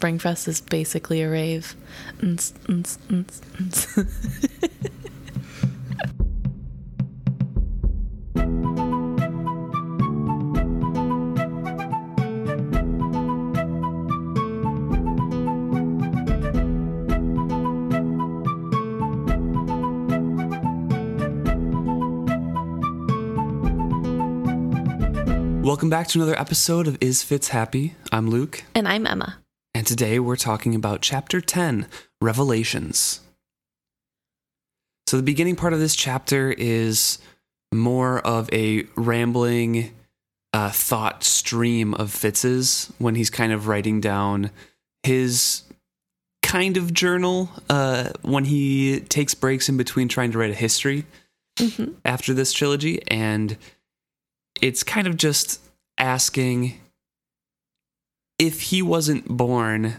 Springfest is basically a rave. Welcome back to another episode of Is Fitz Happy? I'm Luke, and I'm Emma. And today we're talking about Chapter 10 Revelations. So, the beginning part of this chapter is more of a rambling uh, thought stream of Fitz's when he's kind of writing down his kind of journal uh, when he takes breaks in between trying to write a history hmm after this trilogy and it's kind of just asking if he wasn't born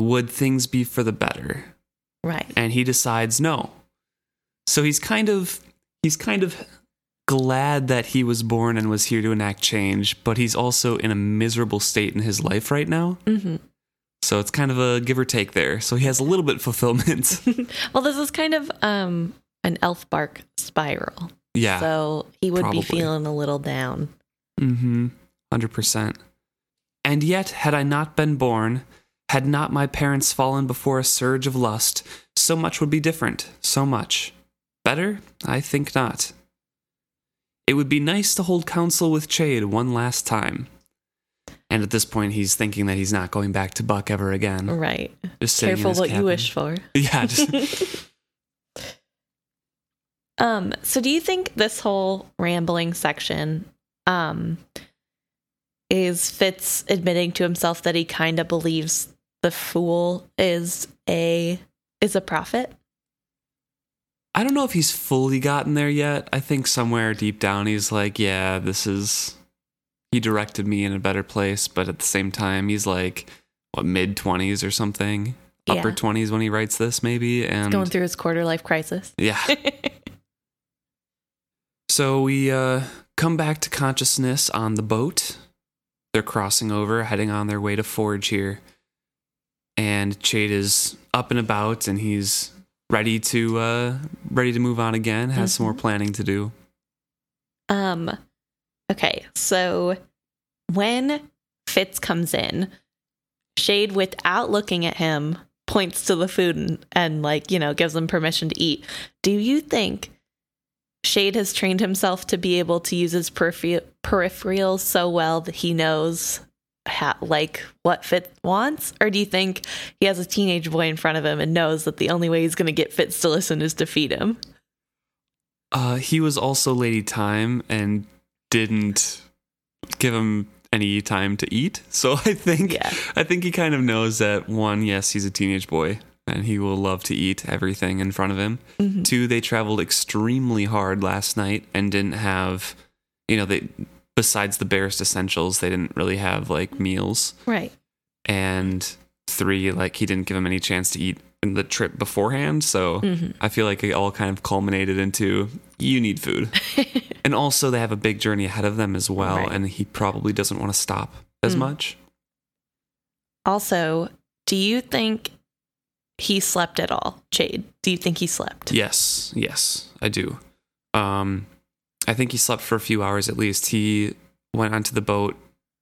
would things be for the better Right. and he decides no so he's kind of he's kind of glad that he was born and was here to enact change but he's also in a miserable state in his life right now hmm so it's kind of a give or take there so he has a little bit of fulfillment Well, this is kind of um, an elf bark spiral. yeah So he would probably. be feeling a little down. Mm-hmm. Hundred percent. And yet, had I not been born, had not my parents fallen before a surge of lust, so much would be different. So much. Better? I think not. It would be nice to hold counsel with Chade one last time. And at this point, he's thinking that he's not going back to Buck ever again. Right. Just Careful what you wish for. Yeah, just, um, so do you think this whole rambling section um is Fitz admitting to himself that he kind of believes the fool is a is a prophet? I don't know if he's fully gotten there yet. I think somewhere deep down he's like, yeah, this is. He directed me in a better place, but at the same time, he's like, what, mid 20s or something? Upper Yeah. 20s when he writes this, maybe? And Going through his quarter life crisis. yeah. So we uh, come back to consciousness on the boat. They're crossing over, heading on their way to Forge here. And Chade is up and about, and he's ready to uh, ready to move on again. Has some more planning to do. Um okay, so when Fitz comes in, Chade without looking at him points to the food and, and like, you know, gives him permission to eat. Do you think Chade has trained himself to be able to use his peripher- peripherals so well that he knows how, like what Fit wants? Or do you think he has a teenage boy in front of him and knows that the only way he's going to get Fitz to listen is to feed him? Uh, he was also Lady Time and didn't give him any time to eat. So I think Yeah. I think he kind of knows that one, yes, he's a teenage boy and he will love to eat everything in front of him. Mhm. Two, they traveled extremely hard last night and didn't have, you know, they besides the barest essentials, they didn't really have like meals. Right. And three, like he didn't give him any chance to eat in the trip beforehand. So hmm I feel like it all kind of culminated into you need food. and also they have a big journey ahead of them as well Right. and he probably doesn't want to stop as Mm. much. Also, do you think he slept at all, Chade? Do you think he slept? Yes, yes, I do. Um I think he slept for a few hours at least. He went onto the boat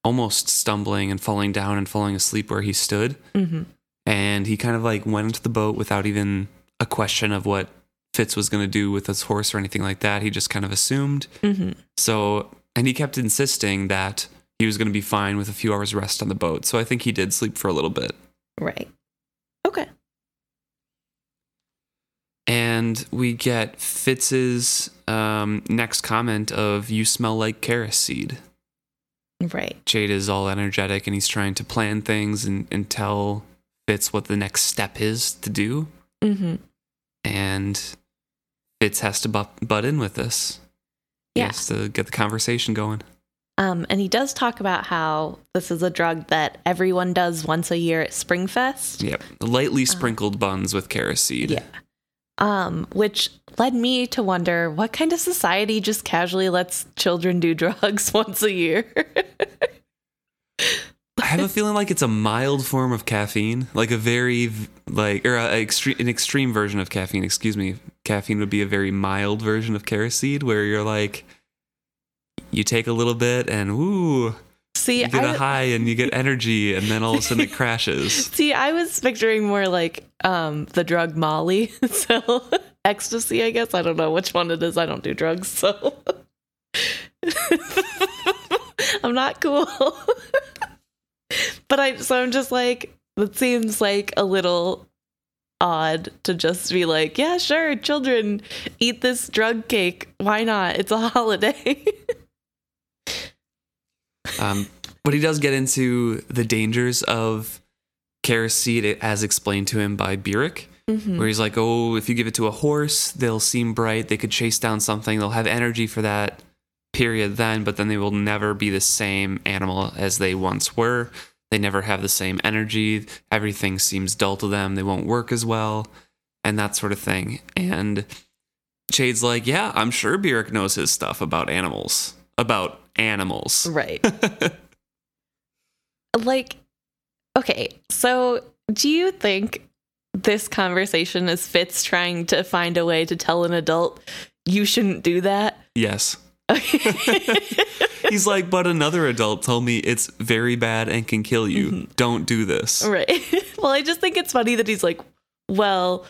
almost stumbling and falling down and falling asleep where he stood hmm and he kind of like went into the boat without even a question of what Fitz was going to do with his horse or anything like that. He just kind of assumed hmm So, and he kept insisting that he was going to be fine with a few hours rest on the boat. So I think he did sleep for a little bit. Right. Okay. And we get Fitz's um, next comment of "You smell like carris seed." Right. Chade is all energetic and he's trying to plan things and, and tell Fitz what the next step is to do. hmm And Fitz has to butt, butt in with this. He Yeah. has to get the conversation going. Um, and he does talk about how this is a drug that everyone does once a year at Springfest. Yep. Lightly sprinkled buns with carris seed. Yeah. Um, which led me to wonder what kind of society just casually lets children do drugs once a year. I have a feeling like it's a mild form of caffeine, like a very like or a, extreme an extreme version of caffeine. Excuse me, caffeine would be a very mild version of carris seed, where you're like, you take a little bit and ooh, See, you get I, a high and you get energy, and then all of a sudden it crashes. see, I was picturing more like um the drug Molly, so ecstasy. I guess I don't know which one it is. I don't do drugs, so I'm not cool. but I so I'm just like it seems like a little odd to just be like, yeah, sure, children eat this drug cake. Why not? It's a holiday. Um, but he does get into the dangers of carris seed as explained to him by Burrich. Mhm. where he's like, "Oh, if you give it to a horse, they'll seem bright. They could chase down something. They'll have energy for that period then, but then they will never be the same animal as they once were. They never have the same energy. Everything seems dull to them. They won't work as well, and that sort of thing." And Chade's like, "Yeah, I'm sure Burrich knows his stuff about animals. About animals." Right. like, okay, so do you think this conversation is Fitz trying to find a way to tell an adult you shouldn't do that? yes. He's like, but another adult told me it's very bad and can kill you. Mm-hmm. Don't do this. right. well, I just think it's funny that he's like, well,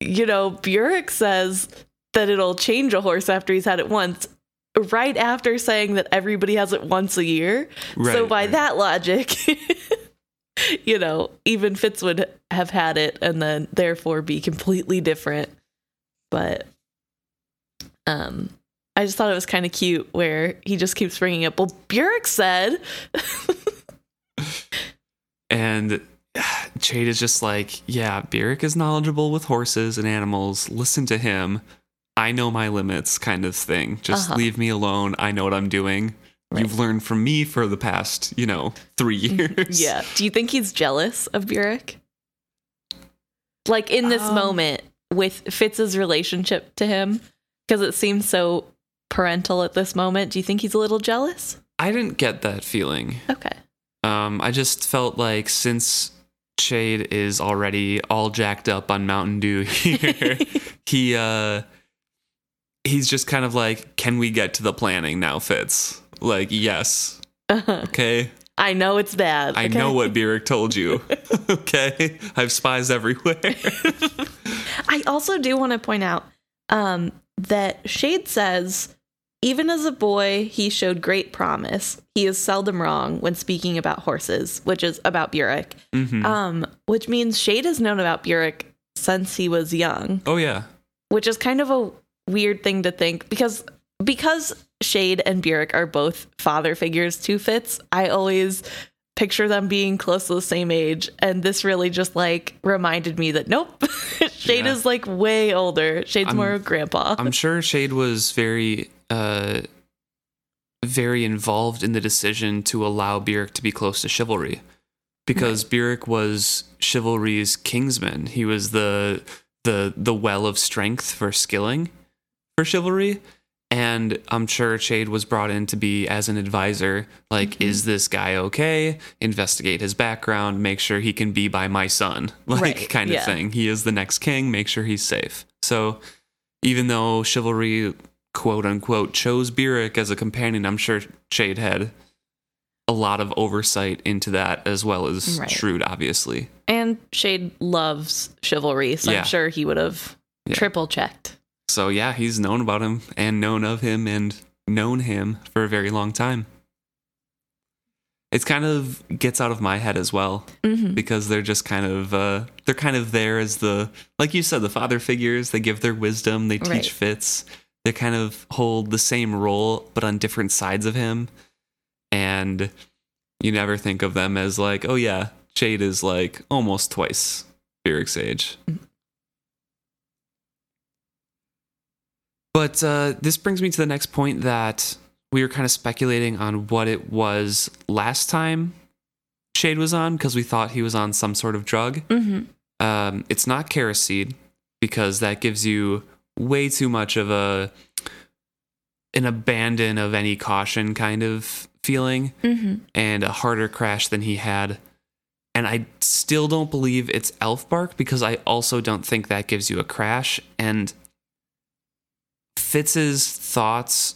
you know, Burrich says that it'll change a horse after he's had it once. Right after saying that everybody has it once a year. so by right. that logic, you know, even Fitz would have had it and then therefore be completely different. But um I just thought it was kind of cute where he just keeps bringing up, well, Burrich said. And Chade is just like, yeah, Burrich is knowledgeable with horses and animals. Listen to him. I know my limits, kind of thing. Just Uh-huh. leave me alone. I know what I'm doing. Right. You've learned from me for the past, you know, three years. yeah. Do you think he's jealous of Burrich? Like in this Um, moment with Fitz's relationship to him, because it seems so parental at this moment. Do you think he's a little jealous? I didn't get that feeling. Okay. Um, I just felt like since Chade is already all jacked up on Mountain Dew here, he uh he's just kind of like, can we get to the planning now, Fitz? Like, yes. Okay. I know it's bad. I okay? know what Burrich told you. okay. I have spies everywhere. I also do want to point out um, that Chade says, even as a boy, he showed great promise. He is seldom wrong when speaking about horses, which is about Burrich. Mhm. Um, which means Chade has known about Burrich since he was young, oh yeah. which is kind of a weird thing to think because because Chade and Burrich are both father figures to Fitz. I always picture them being close to the same age, and this really just like reminded me that nope, Chade Yeah. is like way older. Chade's I'm- more of grandpa. I'm sure Chade was very uh very involved in the decision to allow Burrich to be close to chivalry. Because Burrich was chivalry's kingsman. He was the the the well of strength for skilling for chivalry. And I'm sure Chade was brought in to be as an advisor, like, Mhm. is this guy okay? Investigate his background, make sure he can be by my son, like Right, kind of yeah. thing. He is the next king, make sure he's safe. So even though chivalry quote unquote chose Burrich as a companion, I'm sure Chade had a lot of oversight into that as well as Right. Shrewd, obviously. and Chade loves chivalry, so Yeah. I'm sure he would have Yeah. triple checked. So yeah, he's known about him and known of him and known him for a very long time. It's kind of gets out of my head as well hmm because they're just kind of uh, they're kind of there as the like you said the father figures. They give their wisdom. They teach Right. Fitz. They kind of hold the same role but on different sides of him, and you never think of them as like oh yeah, Chade is like almost twice Burrich's age. But uh, this brings me to the next point that we were kind of speculating on what it was last time Chade was on because we thought he was on some sort of drug. hmm Um, it's not carris seed because that gives you way too much of a an abandon of any caution kind of feeling Mm-hmm. and a harder crash than he had. And I still don't believe it's elf bark because I also don't think that gives you a crash. And Fitz's thoughts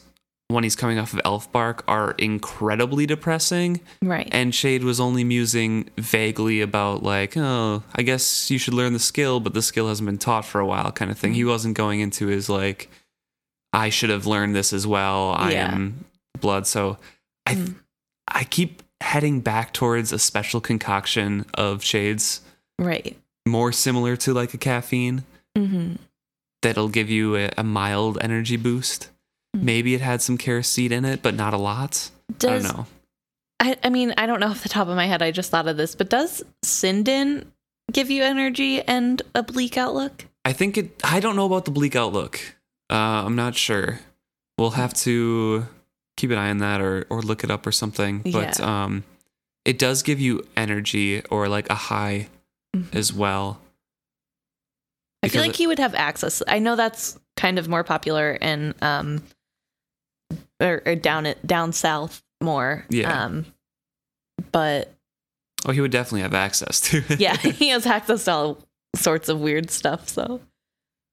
when he's coming off of elf bark are incredibly depressing. Right. And Chade was only musing vaguely about, like, oh, I guess you should learn the skill, but the skill hasn't been taught for a while, kind of thing. He wasn't going into his, like, I should have learned this as well. I Yeah. am blood. So I, Mm. I keep heading back towards a special concoction of Chade's, right. more similar to like a caffeine Mm-hmm. That'll give you a, a mild energy boost. Mm. Maybe it had some carris seed in it, but not a lot. Does I don't know. I, I mean, I don't know off the top of my head. I just thought of this, but does Sindin give you energy and a bleak outlook? I think it. I don't know about the bleak outlook. Uh, I'm not sure. We'll have to keep an eye on that or or look it up or something. But um, it does give you energy or like a high Mhm. as well. I feel like he would have access. I know that's kind of more popular in um or, or down it down south more. Yeah. Um but Oh, he would definitely have access to it. yeah, he has access to all sorts of weird stuff, so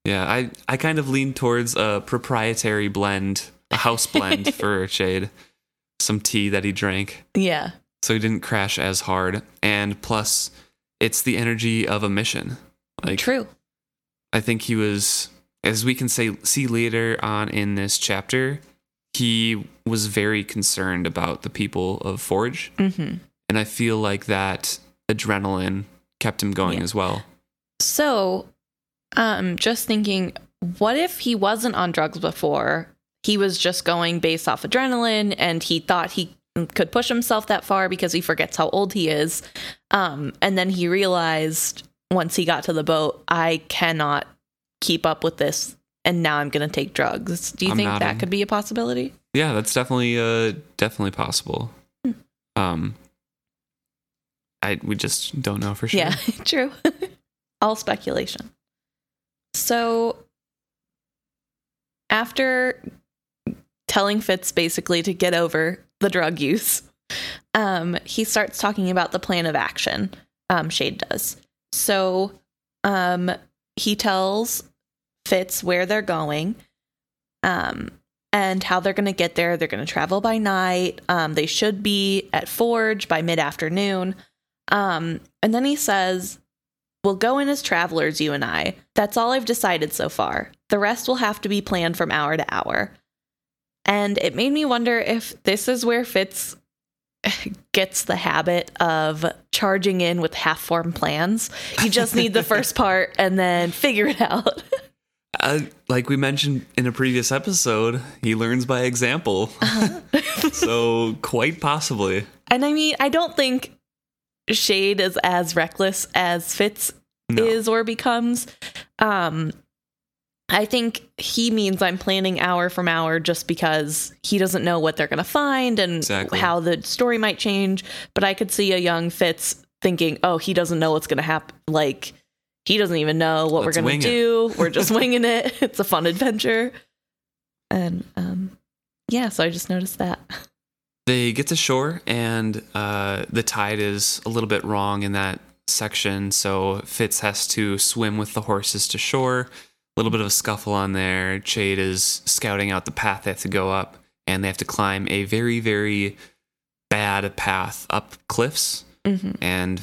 yeah. I I kind of lean towards a proprietary blend, a house blend for Chade. Some tea that he drank. yeah. so he didn't crash as hard and plus it's the energy of a mission like True. I think he was as we can say see later on in this chapter he was very concerned about the people of forge Mhm. and i feel like that adrenaline kept him going Yeah. as well So, um, just thinking, what if he wasn't on drugs before? He was just going based off adrenaline, and he thought he could push himself that far because he forgets how old he is. Um, and then he realized once he got to the boat, I cannot keep up with this, and now I'm going to take drugs. Do you I'm think nodding. that could be a possibility? yeah that's definitely uh definitely possible Hmm. um i we just don't know for sure Yeah, true. All speculation. So after telling Fitz basically to get over the drug use, um, he starts talking about the plan of action. Um, Chade does. So um, he tells Fitz where they're going. Um, and how they're going to get there. They're going to travel by night. Um, they should be at Forge by mid afternoon. Um, and then he says, We'll go in as travelers, you and I. That's all I've decided so far. The rest will have to be planned from hour to hour. And it made me wonder if this is where Fitz gets the habit of charging in with half formed plans. You just need the first part and then figure it out. uh, like we mentioned in a previous episode he learns by example so quite possibly and I mean, I don't think Chade is as reckless as Fitz no. is or becomes. Um, I think he means I'm planning hour from hour just because he doesn't know what they're going to find and Exactly. how the story might change. But I could see a young Fitz thinking, oh, he doesn't know what's going to happen. Like, he doesn't even know what Let's we're going to it. do. We're just winging it. It's a fun adventure. And um, yeah, so I just noticed that. They get to shore, and uh, the tide is a little bit wrong in that section, so Fitz has to swim with the horses to shore. A little bit of a scuffle on there. Chade is scouting out the path they have to go up, and they have to climb a very, very bad path up cliffs. hmm And,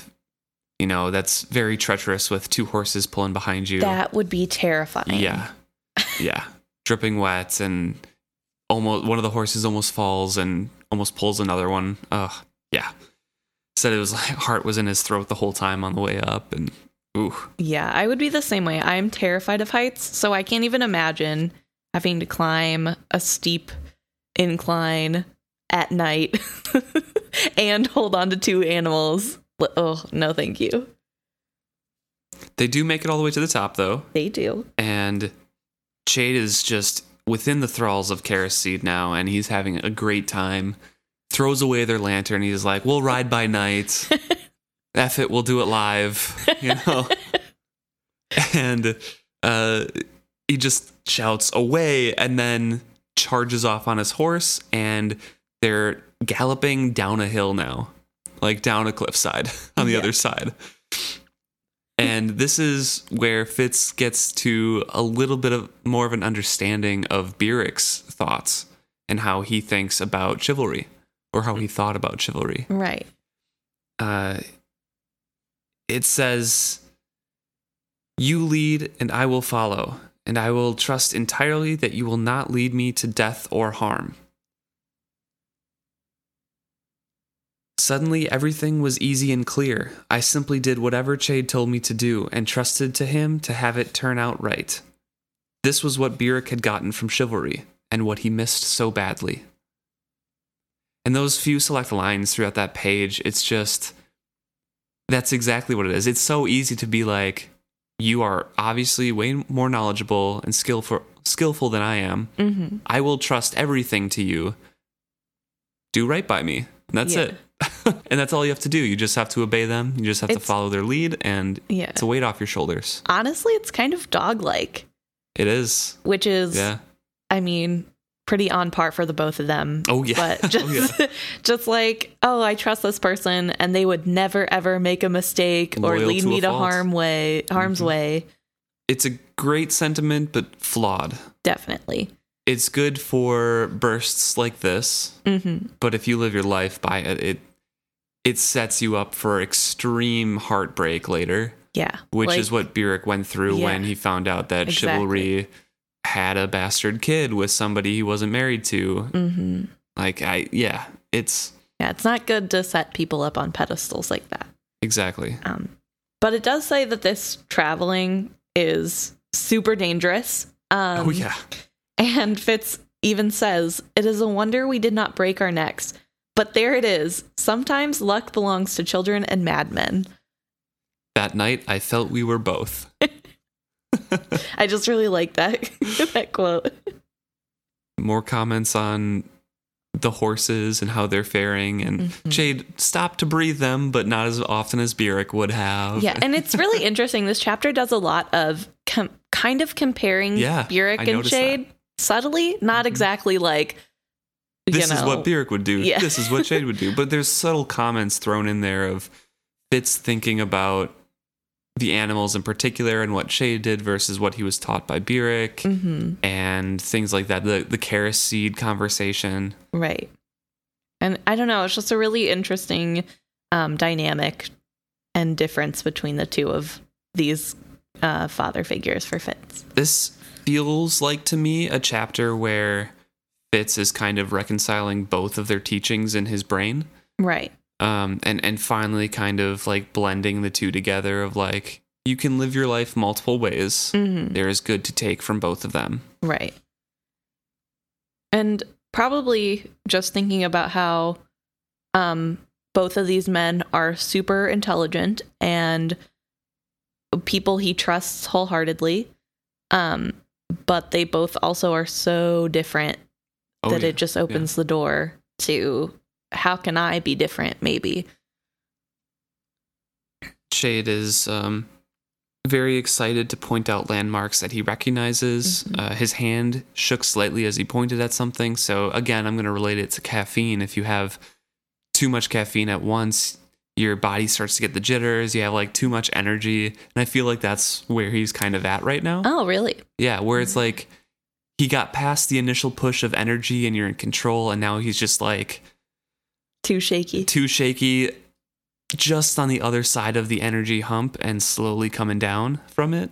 you know, that's very treacherous with two horses pulling behind you. That would be terrifying. Yeah. Yeah. Dripping wet and almost one of the horses almost falls and almost pulls another one. Ugh. Yeah. Said it was like heart was in his throat the whole time on the way up and ooh. Yeah, I would be the same way. I'm terrified of heights, so I can't even imagine having to climb a steep incline at night and hold on to two animals. Oh, no, thank you. They do make it all the way to the top though, They do. and Chade is just within the thralls of Seed now, and he's having a great time. Throws away their lantern. He's like, "We'll ride by night. F it, we'll do it live." You know. and uh, he just shouts away and then charges off on his horse and they're galloping down a hill now, like down a cliffside on the Yeah. other side. And this is where Fitz gets to a little bit of more of an understanding of Burrich's thoughts and how he thinks about chivalry or how he thought about chivalry. Right. Uh, it says, You lead and I will follow, and I will trust entirely that you will not lead me to death or harm. Suddenly, everything was easy and clear. I simply did whatever Chade told me to do and trusted to him to have it turn out right. This was what Burrich had gotten from chivalry and what he missed so badly. And those few select lines throughout that page, it's just that's exactly what it is. It's so easy to be like, you are obviously way more knowledgeable and skillful skillful than I am. Mm-hmm. I will trust everything to you. Do right by me. And that's Yeah. it. and that's all you have to do. You just have to obey them. You just have to follow their lead and Yeah. it's a weight off your shoulders. Honestly, it's kind of dog like, It is. which is, Yeah. I mean, pretty on par for the both of them. Oh yeah. But just, oh, yeah. just like, oh, I trust this person, and they would never ever make a mistake or Loyal lead to me to fault. harm way, harm's Mhm. way. It's a great sentiment, but flawed. Definitely. It's good for bursts like this, hmm but if you live your life by it, it it sets you up for extreme heartbreak later, Yeah. which Like, is what Burrich went through Yeah. when he found out that Exactly. chivalry had a bastard kid with somebody he wasn't married to. hmm Like I yeah, it's Yeah, it's not good to set people up on pedestals like that. exactly. Um, but it does say that this traveling is super dangerous. Um, oh yeah. And Fitz even says, It is a wonder we did not break our necks. But there it is. Sometimes luck belongs to children and madmen. That night I felt we were both. I just really like that that quote. More comments on the horses and how they're faring and Mhm. Chade stopped to breathe them, but not as often as Burrich would have. Yeah, and it's really interesting. This chapter does a lot of com- kind of comparing Yeah, I and noticed that. Chade subtly, not Mhm. exactly like this you is what Burrich would do. Yeah. This is what Chade would do. But there's subtle comments thrown in there of Fitz thinking about the animals in particular and what Chade did versus what he was taught by Burrich Mhm, and things like that. The the carris seed conversation. right. And I don't know, it's just a really interesting um, dynamic and difference between the two of these uh, father figures for Fitz. This feels like to me a chapter where Fitz is kind of reconciling both of their teachings in his brain. Right. Um, and and finally kind of like blending the two together of like you can live your life multiple ways. hmm There is good to take from both of them. Right. And probably just thinking about how um both of these men are super intelligent and people he trusts wholeheartedly. Um but they both also are so different Oh, that yeah. it just opens the door to how can I be different maybe. Chade is um, very excited to point out landmarks that he recognizes. Mhm. Uh, his hand shook slightly as he pointed at something. So again, I'm going to relate it to caffeine. If you have too much caffeine at once, your body starts to get the jitters. You have like too much energy, and I feel like that's where he's kind of at right now. Oh, really? Yeah, where it's like he got past the initial push of energy and you're in control, and now he's just like Too shaky. too shaky, just on the other side of the energy hump and slowly coming down from it.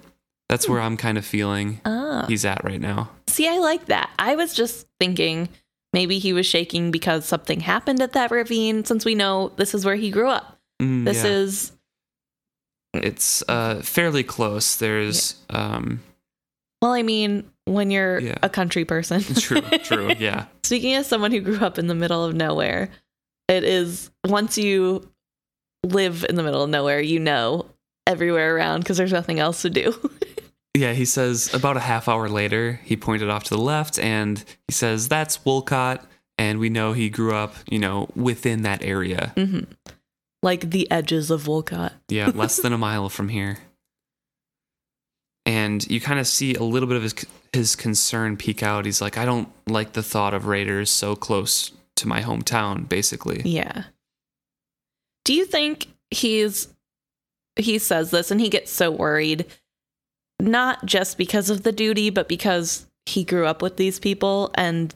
That's where I'm kind of feeling Ah. he's at right now. See, I like that. I was just thinking maybe he was shaking because something happened at that ravine, since we know this is where he grew up. Mm, This yeah. is it's uh, fairly close. There's um, well, I mean, when you're Yeah. a country person. true, true, yeah, Speaking as someone who grew up in the middle of nowhere, it is once you live in the middle of nowhere, you know everywhere around because there's nothing else to do. yeah. He says about a half hour later, he pointed off to the left, and he says that's Wolcott, and we know he grew up, you know, within that area. hmm Like the edges of Wolcott. Yeah, less than a mile from here. And you kind of see a little bit of his his concern peek out. He's like, I don't like the thought of raiders so close to my hometown, basically. Yeah. Do you think he's he says this and he gets so worried not just because of the duty but because he grew up with these people and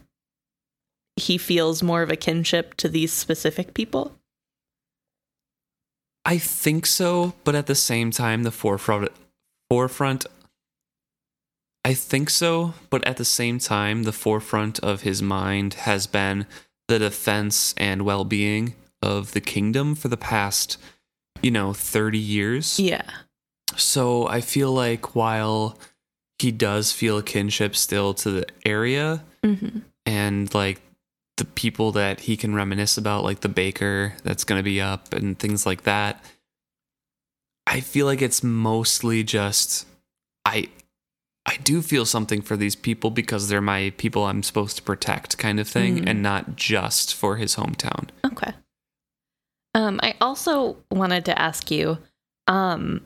he feels more of a kinship to these specific people? I think so, but at the same time, the forefront forefront. I think so, but at the same time, the forefront of his mind has been the defense and well being of the kingdom for the past, you know, 30 years. Yeah. So I feel like while he does feel a kinship still to the area hmm and like the people that he can reminisce about, like the baker that's going to be up and things like that, I feel like it's mostly just I. I do feel something for these people because they're my people I'm supposed to protect, kind of thing, Mhm. and not just for his hometown. Okay. Um, I also wanted to ask you, um,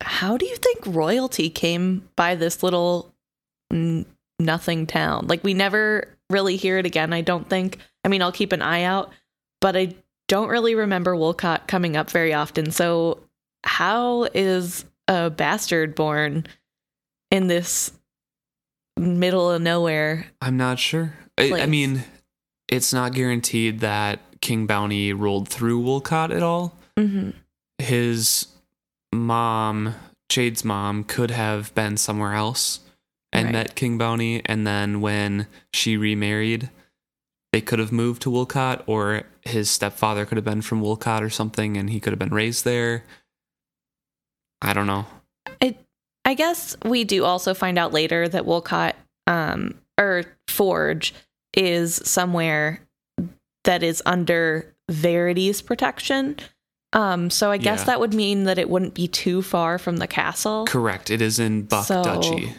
how do you think royalty came by this little n- nothing town? Like, we never really hear it again. I don't think. I mean, I'll keep an eye out, but I don't really remember Wolcott coming up very often. So, how is a bastard born in this middle of nowhere? I'm not sure. I, I mean, it's not guaranteed that King Bounty rolled through Wolcott at all. hmm His mom, Chade's mom, could have been somewhere else and Right. met King Bounty. And then when she remarried, they could have moved to Wolcott, or his stepfather could have been from Wolcott or something, and he could have been raised there. I don't know. I guess we do also find out later that Wolcott um or Forge is somewhere that is under Verity's protection. Um so I guess Yeah. that would mean that it wouldn't be too far from the castle. Correct. It is in Buck So- Duchy.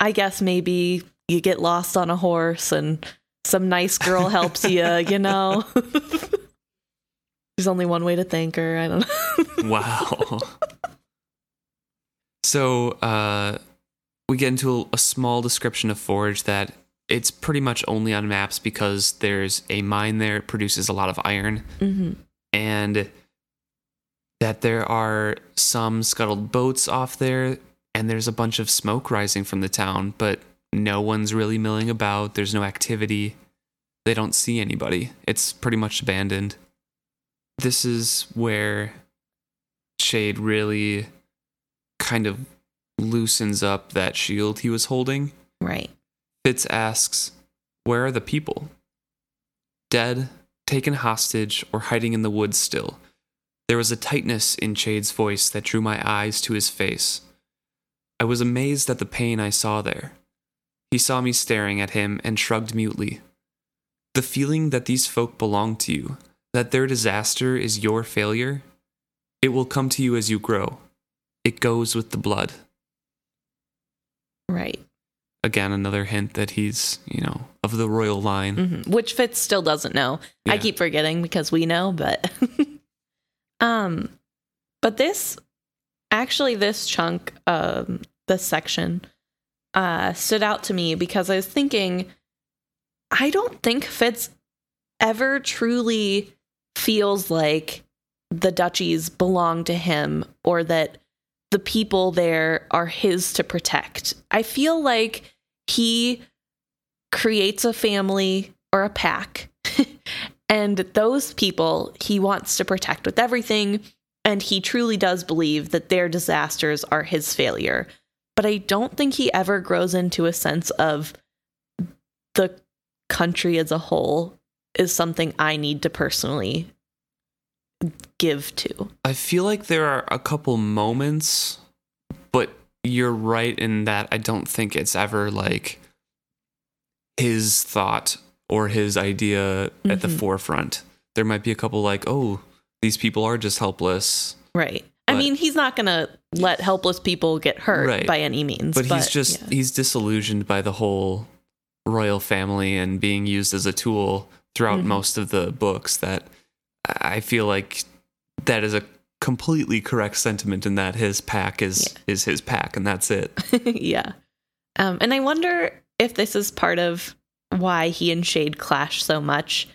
I guess maybe you get lost on a horse and some nice girl helps you, you know. There's only one way to thank her. I don't know. Wow. so uh, we get into a, a small description of Forge that it's pretty much only on maps because there's a mine there. It produces a lot of iron, hmm and that there are some scuttled boats off there, and there's a bunch of smoke rising from the town, but no one's really milling about. There's no activity. They don't see anybody. It's pretty much abandoned. This is where Chade really kind of loosens up that shield he was holding. Right. Fitz asks, Where are the people? Dead, taken hostage, or hiding in the woods still. There was a tightness in Chade's voice that drew my eyes to his face. I was amazed at the pain I saw there. He saw me staring at him and shrugged mutely. The feeling that these folk belong to you, that their disaster is your failure, it will come to you as you grow. It goes with the blood. Right. Again, another hint that he's, you know, of the royal line. hmm Which Fitz still doesn't know. I keep forgetting because we know, but um, but this actually this chunk, um, this section, uh, stood out to me because I was thinking, I don't think Fitz ever truly feels like the duchies belong to him or that the people there are his to protect. I feel like he creates a family or a pack and those people he wants to protect with everything and he truly does believe that their disasters are his failure but i don't think he ever grows into a sense of the country as a whole is something i need to personally give to I feel like there are a couple moments, but you're right in that I don't think it's ever like his thought or his idea at the Mhm. forefront. There might be a couple like, oh, these people are just helpless. right i mean he's not gonna let helpless people get hurt Right. by any means But, he's just yeah. he's disillusioned by the whole royal family and being used as a tool throughout Mhm. most of the books that I feel like that is a completely correct sentiment in that his pack is is his pack and that's it. yeah. Um, and I wonder if this is part of why he and Chade clash so much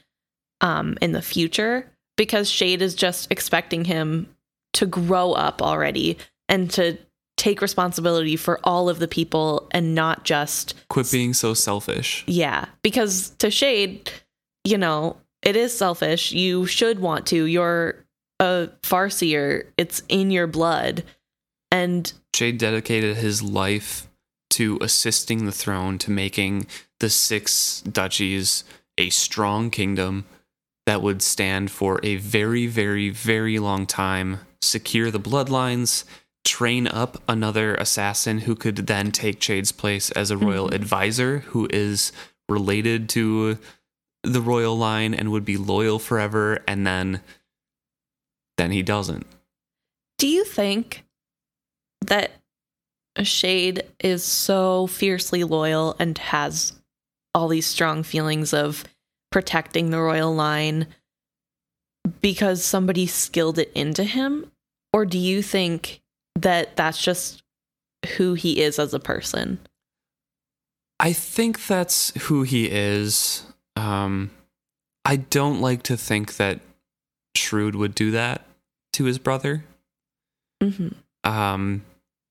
um, in the future because Chade is just expecting him to grow up already and to take responsibility for all of the people and not just Quit being so selfish. yeah because to Chade you know it is selfish. You should want to. You're a farseer. It's in your blood. And Chade dedicated his life to assisting the throne, to making the six duchies a strong kingdom that would stand for a very, very, very long time, secure the bloodlines, train up another assassin who could then take Chade's place as a royal Mhm. advisor who is related to the royal line and would be loyal forever and then then he doesn't. Do you think that Chade is so fiercely loyal and has all these strong feelings of protecting the royal line because somebody skilled it into him? Or do you think that that's just who he is as a person? I think that's who he is. Um, I don't like to think that Shrewd would do that to his brother. hmm Um,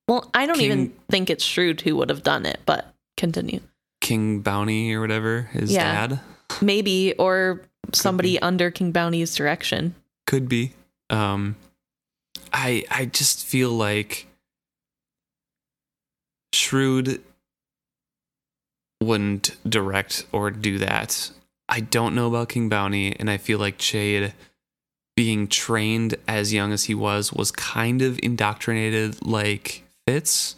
Well, I don't even think it's Shrewd who would have done it, but continue. King Bounty or whatever, his Yeah. dad Maybe, or somebody be. under King Bounty's direction. could be. Um, I I just feel like Shrewd wouldn't direct or do that. I don't know about King Bounty, and I feel like Chade, being trained as young as he was, was kind of indoctrinated like Fitz,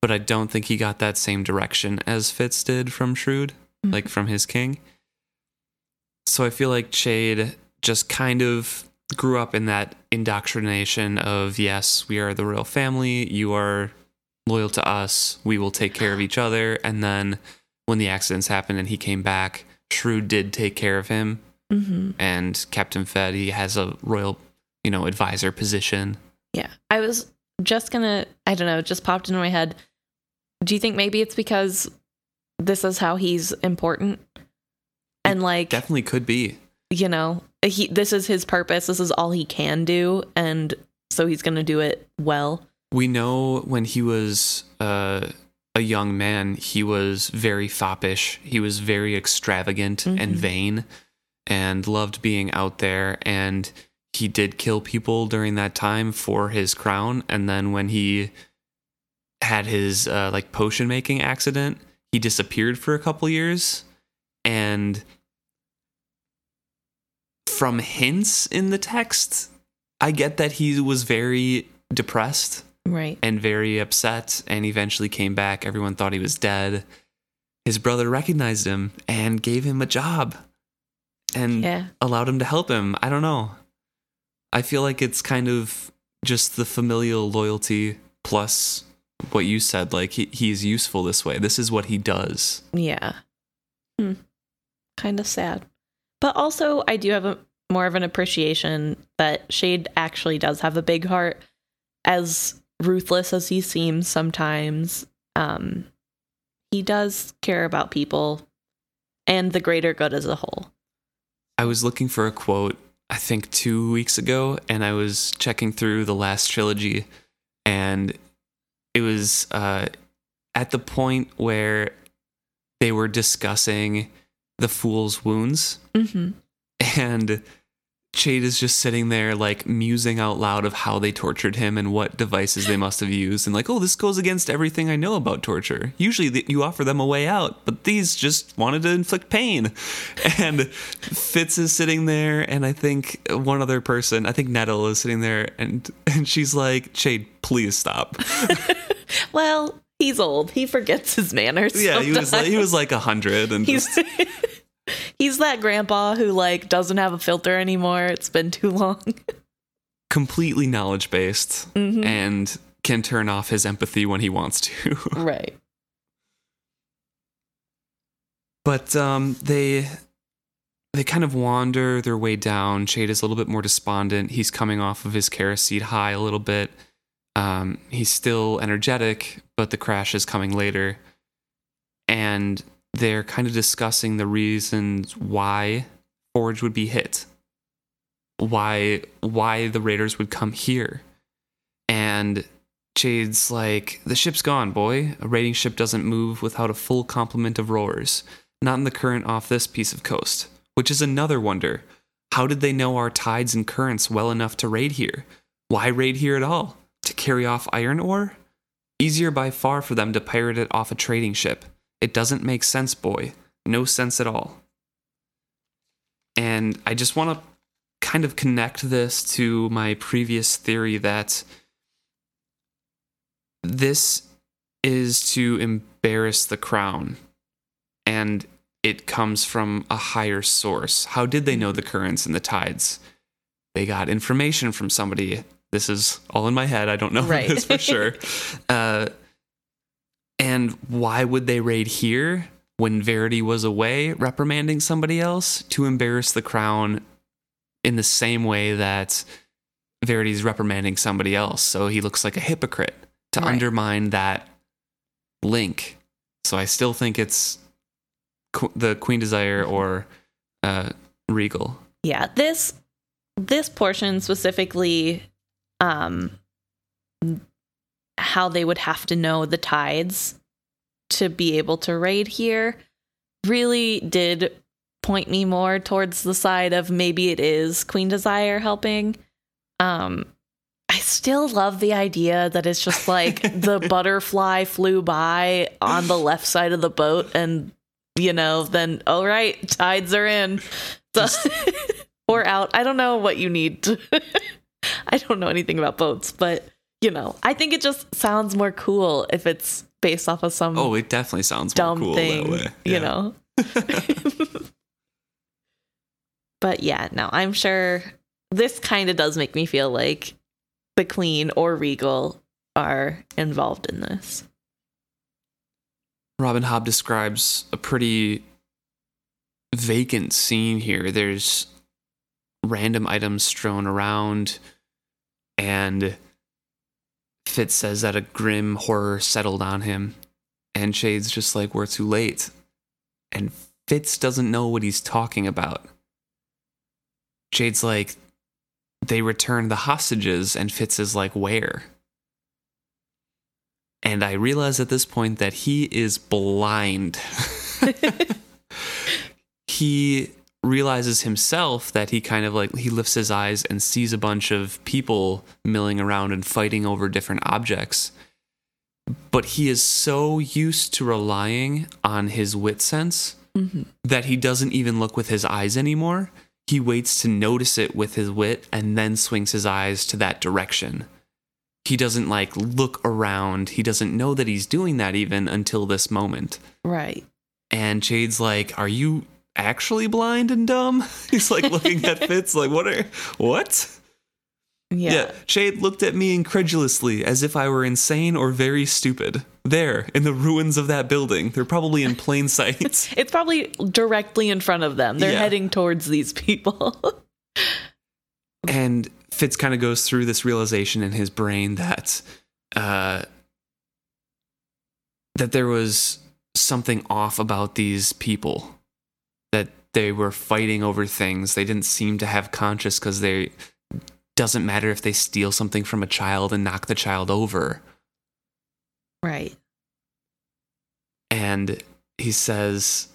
but I don't think he got that same direction as Fitz did from Shrewd, mm-hmm. like from his king. So I feel like Chade just kind of grew up in that indoctrination of yes, we are the royal family, you are loyal to us, we will take care of each other. And then when the accidents happened and he came back, Shrewd did take care of him hmm and him fed. He has a royal, you know, advisor position. Yeah. I was just gonna, I don't know, it just popped into my head. Do you think maybe it's because this is how he's important? And like, Definitely could be. you know, he this is his purpose. This is all he can do, and so he's gonna do it well. We know when he was uh, a young man, he was very foppish. He was very extravagant and Mhm. vain and loved being out there. And he did kill people during that time for his crown. And then when he had his uh, like potion making accident, he disappeared for a couple years. And from hints in the text, I get that he was very depressed Right. and very upset and eventually came back. Everyone thought he was dead. His brother recognized him and gave him a job and Yeah. allowed him to help him. I don't know. I feel like it's kind of just the familial loyalty plus what you said. Like he, he's useful this way. This is what he does. Yeah. Hmm. Kind of sad. But also, I do have a more of an appreciation that Chade actually does have a big heart. As ruthless as he seems sometimes, um, he does care about people and the greater good as a whole. I was looking for a quote, I think two weeks ago, and I was checking through the last trilogy, and it was uh, at the point where they were discussing the fool's wounds, Mm-hmm. and Chade is just sitting there, like musing out loud of how they tortured him and what devices they must have used, and like, oh, this goes against everything I know about torture. Usually, you offer them a way out, but these just wanted to inflict pain. And Fitz is sitting there, and I think one other person, I think Nettle is sitting there, and and she's like, Chade, please stop. Well, he's old. He forgets his manners. yeah, he was like, he was like a hundred, and He's just, he's that grandpa who like doesn't have a filter anymore. It's been too long. completely knowledge based, Mhm. and can turn off his empathy when he wants to. Right. but um, they they kind of wander their way down. Chade is a little bit more despondent. He's coming off of his carris seed high a little bit. Um, he's still energetic, but the crash is coming later. And they're kind of discussing the reasons why Forge would be hit. Why why the raiders would come here. And Chade's like, the ship's gone, boy. A raiding ship doesn't move without a full complement of rowers. Not in the current off this piece of coast. Which is another wonder. How did they know our tides and currents well enough to raid here? Why raid here at all? To carry off iron ore? Easier by far for them to pirate it off a trading ship. It doesn't make sense, boy. No sense at all. And I just want to kind of connect this to my previous theory that this is to embarrass the crown and it comes from a higher source. How did they know the currents and the tides? They got information from somebody. This is all in my head. I don't know Right. this for sure. Uh, and why would they raid here when Verity was away reprimanding somebody else? To embarrass the crown in the same way that Verity's reprimanding somebody else. So he looks like a hypocrite to Right. undermine that link. So I still think it's Qu- the Queen Desire or uh, Regal. Yeah, this this portion specifically um how they would have to know the tides to be able to raid here really did point me more towards the side of maybe it is Queen Desire helping. Um I still love the idea that it's just like the butterfly flew by on the left side of the boat and you know, then all right, tides are in. So, or out. I don't know what you need to I don't know anything about boats, but you know, I think it just sounds more cool if it's based off of some Oh, it definitely sounds more dumb cool thing, way. you know. but yeah, no, I'm sure this kind of does make me feel like the Queen or Regal are involved in this. Robin Hobb describes a pretty vacant scene here. There's random items strewn around, and Fitz says that a grim horror settled on him. And Chade's just like, We're too late. And Fitz doesn't know what he's talking about. Chade's like, They returned the hostages, and Fitz is like, Where? And I realize at this point that he is blind. he realizes himself that he kind of like he lifts his eyes and sees a bunch of people milling around and fighting over different objects. But he is so used to relying on his wit sense Mhm. that he doesn't even look with his eyes anymore. He waits to notice it with his wit and then swings his eyes to that direction. He doesn't like look around. He doesn't know that he's doing that even until this moment. Right. And Chade's like, "Are you actually blind and dumb?" He's like looking at Fitz like, "What are what?" Yeah. Chade looked at me incredulously as if I were insane or very stupid. There, in the ruins of that building. They're probably in plain sight. It's probably directly in front of them. They're Yeah. heading towards these people. and Fitz kind of goes through this realization in his brain that uh, that there was something off about these people, they were fighting over things. They didn't seem to have conscience because they doesn't matter if they steal something from a child and knock the child over. right. And he says,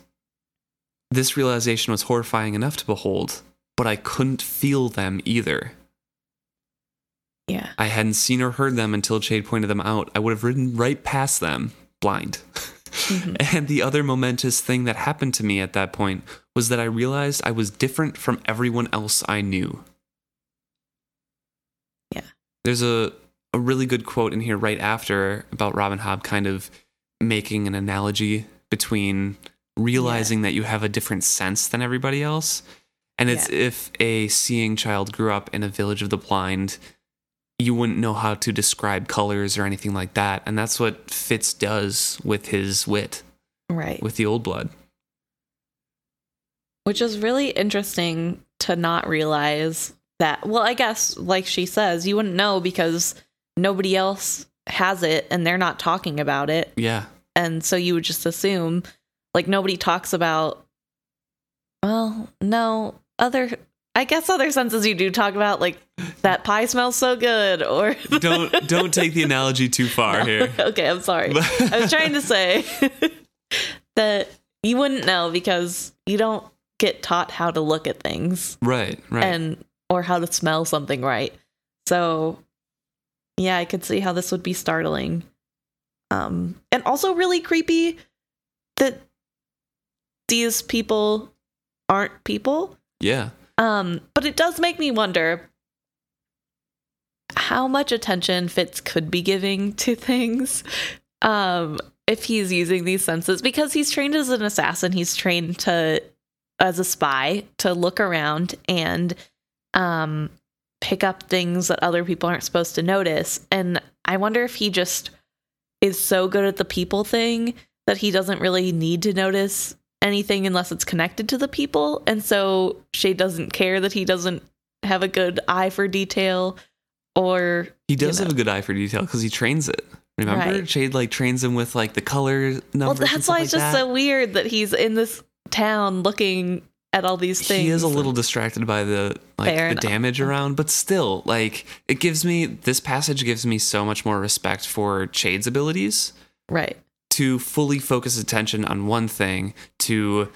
This realization was horrifying enough to behold, but I couldn't feel them either. Yeah. I hadn't seen or heard them until Chade pointed them out. I would have ridden right past them, blind. Mhm. And the other momentous thing that happened to me at that point was that I realized I was different from everyone else I knew. Yeah. There's a, a really good quote in here right after about Robin Hobb kind of making an analogy between realizing that you have a different sense than everybody else. And it's Yeah. if a seeing child grew up in a village of the blind, you wouldn't know how to describe colors or anything like that. And that's what Fitz does with his wit, Right. with the old blood. Which is really interesting to not realize that. Well, I guess, like she says, you wouldn't know because nobody else has it and they're not talking about it. Yeah. And so you would just assume, Like nobody talks about well, no, other I guess other senses you do talk about like that pie smells so good or don't don't take the analogy too far No. here. okay, I'm sorry. I was trying to say that you wouldn't know because you don't get taught how to look at things right, right. and or how to smell something right. So yeah, I could see how this would be startling. Um and also really creepy that these people aren't people. yeah. Um but it does make me wonder how much attention Fitz could be giving to things um if he's using these senses because he's trained as an assassin he's trained to as a spy to look around and um pick up things that other people aren't supposed to notice and i wonder if he just is so good at the people thing that he doesn't really need to notice anything unless it's connected to the people and so Chade doesn't care that he doesn't have a good eye for detail or He does you have a good eye for detail because he trains it. Remember, Right. Chade like trains him with like the color numbers. well that's why like it's just that. so weird that he's in this town looking at all these things He is a little distracted by the like Fair the enough. damage around, but still, like it gives me this passage gives me so much more respect for Chade's abilities right to fully focus attention on one thing, to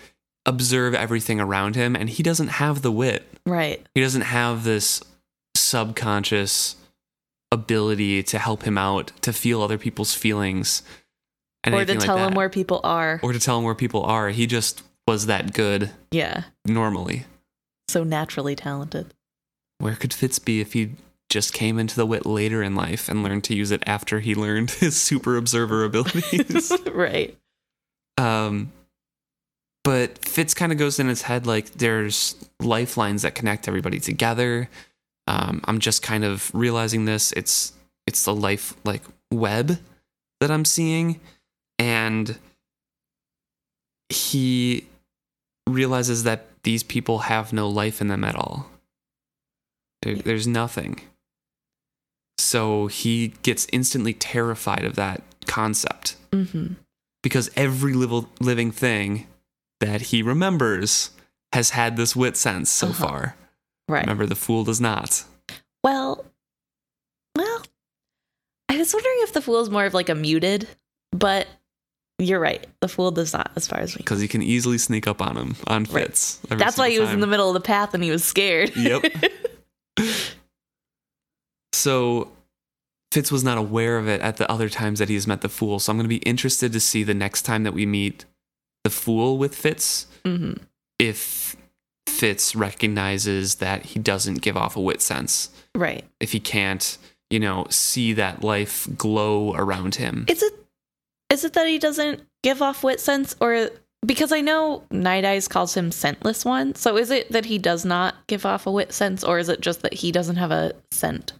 observe everything around him, and he doesn't have the wit. right He doesn't have this subconscious ability to help him out, to feel other people's feelings, and or to anything like tell him where people are or to tell him where people are. He just was that good yeah normally. so naturally talented Where could Fitz be if he just came into the wit later in life and learned to use it after he learned his super observer abilities? right um, but Fitz kind of goes in his head like there's lifelines that connect everybody together. Um, I'm just kind of realizing this. It's it's the life like web that I'm seeing, and he realizes that these people have no life in them at all. There, there's nothing. So he gets instantly terrified of that concept mm-hmm. because every liv- living thing that he remembers has had this wit sense so Uh-huh. far. right Remember, the fool does not. well well i was wondering if the fool is more of like a muted but you're right the fool does not as far as we because he can easily sneak up on him on Right. Fitz. every that's why he was in the middle of the path and he was scared Yep. So Fitz was not aware of it at the other times that he's met the fool. So I'm going to be interested to see the next time that we meet the fool with Fitz hmm if Fitz recognizes that he doesn't give off a wit sense. right If he can't, you know, see that life glow around him. It's it is it that he doesn't give off wit sense or because I know Night Eyes calls him scentless one. So is it that he does not give off a wit sense or is it just that he doesn't have a scent?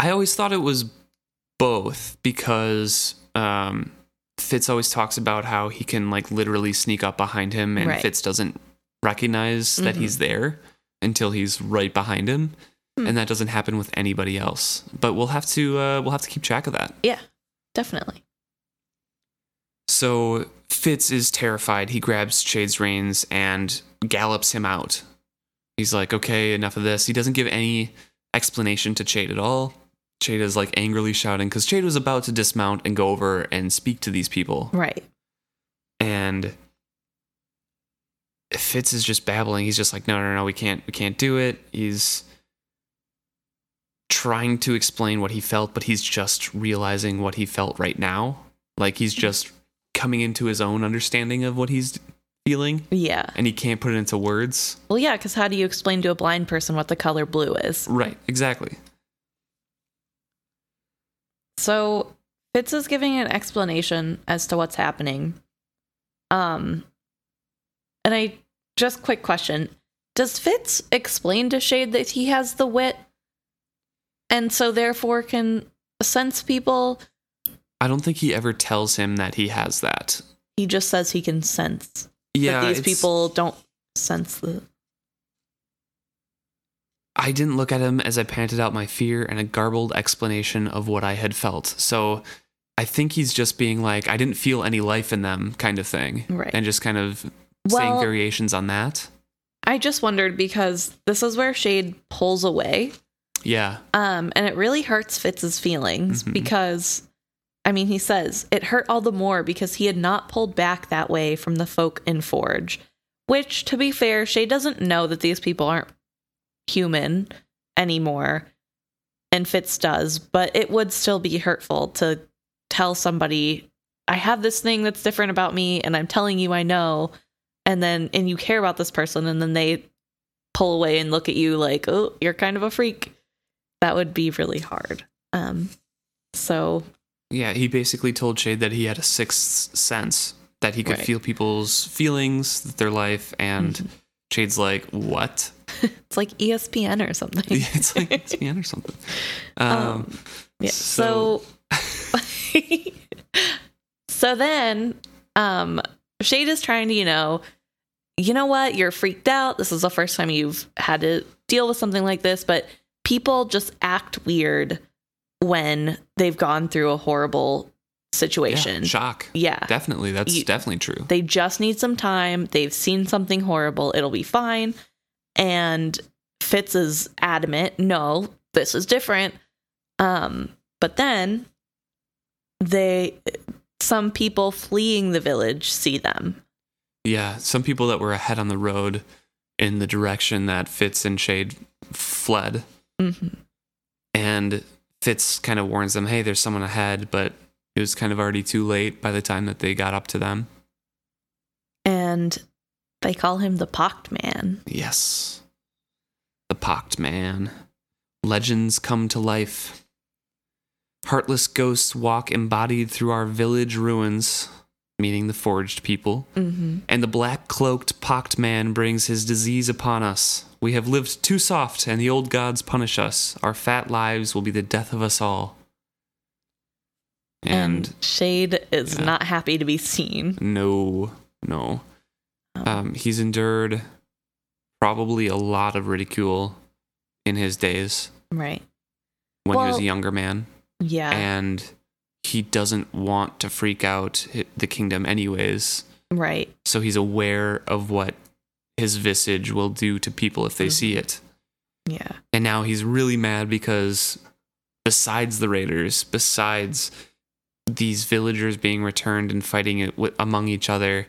I always thought it was both because um, Fitz always talks about how he can like literally sneak up behind him, and Right. Fitz doesn't recognize that Mhm. he's there until he's right behind him, Hmm. and that doesn't happen with anybody else. But we'll have to uh, we'll have to keep track of that. Yeah, definitely. So Fitz is terrified. He grabs Chade's reins and gallops him out. He's like, okay, enough of this. He doesn't give any explanation to Chade at all. Chade is like angrily shouting because Chade was about to dismount and go over and speak to these people. Right. And Fitz is just babbling. He's just like, no, no, no, we can't, we can't do it. He's trying to explain what he felt, but he's just realizing what he felt right now. Like he's mm-hmm. just coming into his own understanding of what he's feeling, Yeah. and he can't put it into words. Well, yeah, because how do you explain to a blind person what the color blue is? Right, exactly. So Fitz is giving an explanation as to what's happening. Um, and I just quick question: Does Fitz explain to Chade that he has the wit, and so therefore can sense people? I don't think he ever tells him that he has that. He just says he can sense Yeah, that these people don't sense the. I didn't look at him as I panted out my fear and a garbled explanation of what I had felt. So I think he's just being like, I didn't feel any life in them, kind of thing, Right. and just kind of saying variations on that. I just wondered because this is where Chade pulls away. Yeah, Um, and it really hurts Fitz's feelings Mhm. because, I mean, he says it hurt all the more because he had not pulled back that way from the folk in Forge. Which, to be fair, Chade doesn't know that these people aren't human anymore, and Fitz does, but it would still be hurtful to tell somebody, I have this thing that's different about me, and I'm telling you I know, and then, and you care about this person, and then they pull away and look at you like, oh, you're kind of a freak that would be really hard. Um, so yeah. He basically told Chade that he had a sixth sense that he could Right. feel people's feelings, their life, and Mhm. Chade's like, "What?" it's like ESPN or something. Yeah, it's like ESPN or something. Um, Um, yeah. So, so- so, then, um, Chade is trying to, you know, you know what? You're freaked out. This is the first time you've had to deal with something like this, but people just act weird when they've gone through a horrible yeah, situation. shock. Yeah. Definitely, that's You- definitely true. They just need some time. They've seen something horrible. It'll be fine. And Fitz is adamant, no, this is different. Um, but then they some people fleeing the village see them. Yeah, some people that were ahead on the road in the direction that Fitz and Chade fled. hmm And Fitz kind of warns them, hey, there's someone ahead, but it was kind of already too late by the time that they got up to them. And they call him the Pocked Man. Yes. The Pocked Man. Legends come to life. Heartless ghosts walk embodied through our village ruins, meaning the forged people. hmm And the black cloaked pocked man brings his disease upon us. We have lived too soft, and the old gods punish us. Our fat lives will be the death of us all. And, And, Chade is yeah. not happy to be seen. no, no. Um, Um, he's endured probably a lot of ridicule in his days right. when he was a younger man. Yeah. And he doesn't want to freak out the kingdom, anyways. right. So he's aware of what his visage will do to people if they Mhm. see it. Yeah. And now he's really mad because besides the raiders, besides these villagers being returned and fighting it wi- among each other,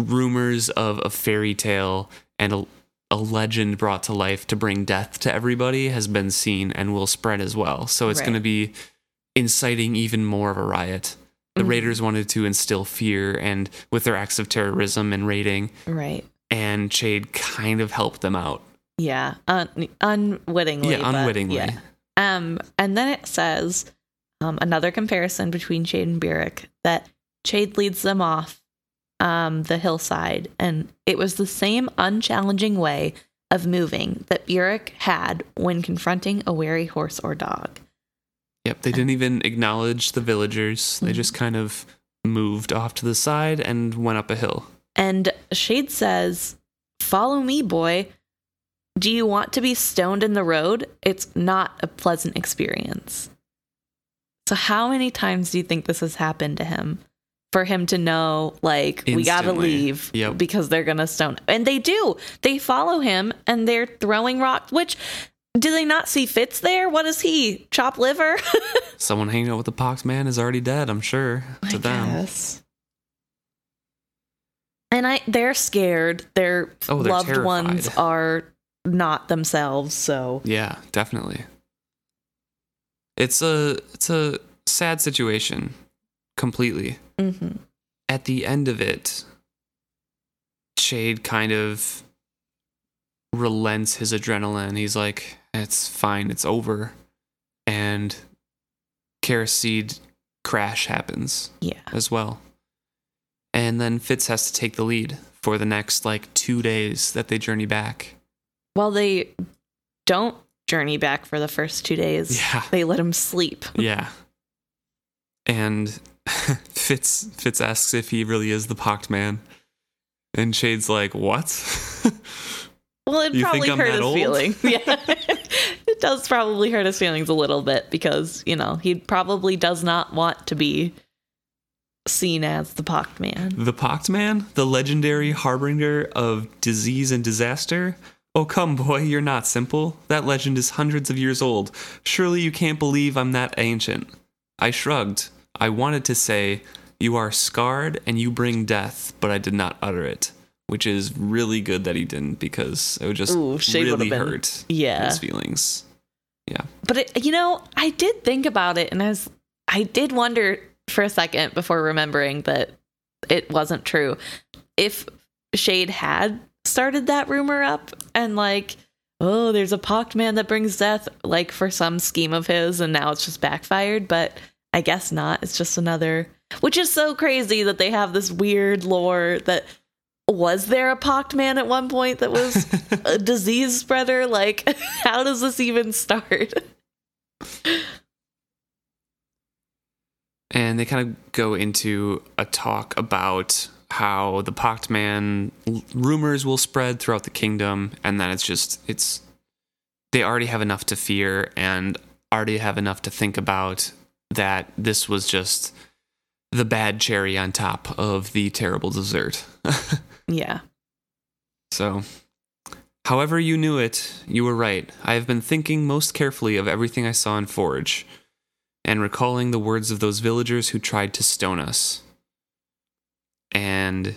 rumors of a fairy tale and a, a legend brought to life to bring death to everybody has been seen and will spread as well. So it's Right. going to be inciting even more of a riot. The Mhm. raiders wanted to instill fear and with their acts of terrorism and raiding, Right. and Chade kind of helped them out. Yeah. Un- unwittingly. yeah, unwittingly. yeah. Um, and then it says um, another comparison between Chade and Burrich that Chade leads them off um, the hillside, and it was the same unchallenging way of moving that Burrich had when confronting a wary horse or dog. Yep, they didn't even acknowledge the villagers. They Mhm. just kind of moved off to the side and went up a hill. And Chade says, Follow me, boy. Do you want to be stoned in the road? It's not a pleasant experience. So, how many times do you think this has happened to him? For him to know, like, we gotta leave Yep. because they're gonna stone. And they do. They follow him and they're throwing rocks, which do they not see Fitz there? What is he? Chop liver? Someone hanging out with the pox man is already dead, I'm sure, to I them. guess. And I they're scared. Their Oh, they're loved ones are not themselves, so Yeah, definitely. It's a it's a sad situation completely. mhm. At the end of it, Chade kind of relents his adrenaline. He's like, "It's fine, it's over." And carris seed crash happens. yeah. as well. And then Fitz has to take the lead for the next like two days that they journey back. Well, they don't journey back for the first two days. Yeah. They let him sleep. Yeah. And Fitz Fitz asks if he really is the pocked man. And Chade's like, What? Well, it You probably hurt his old? feelings. Yeah. it does probably hurt his feelings a little bit because, you know, he probably does not want to be seen as the Pocked Man. The Pocked Man, the legendary harbinger of disease and disaster. Oh, come, boy, you're not simple. That legend is hundreds of years old. Surely you can't believe I'm that ancient. I shrugged. I wanted to say, You are scarred and you bring death, but I did not utter it. Which is really good that he didn't because it would just Ooh, really been- hurt Yeah. his feelings. Yeah. But it, you know, I did think about it, and I was, I did wonder for a second before remembering that it wasn't true. If Chade had started that rumor up and like, oh, there's a pocked man that brings death, like for some scheme of his, and now it's just backfired. But I guess not. It's just another, which is so crazy that they have this weird lore that. Was there a pocked man at one point that was a disease spreader? Like, how does this even start? and they kind of go into a talk about how the Pocked Man rumors will spread throughout the kingdom, and then it's just it's they already have enough to fear and already have enough to think about that this was just the bad cherry on top of the terrible dessert. Yeah. So, however you knew it, you were right. I have been thinking most carefully of everything I saw in Forge, and recalling the words of those villagers who tried to stone us. And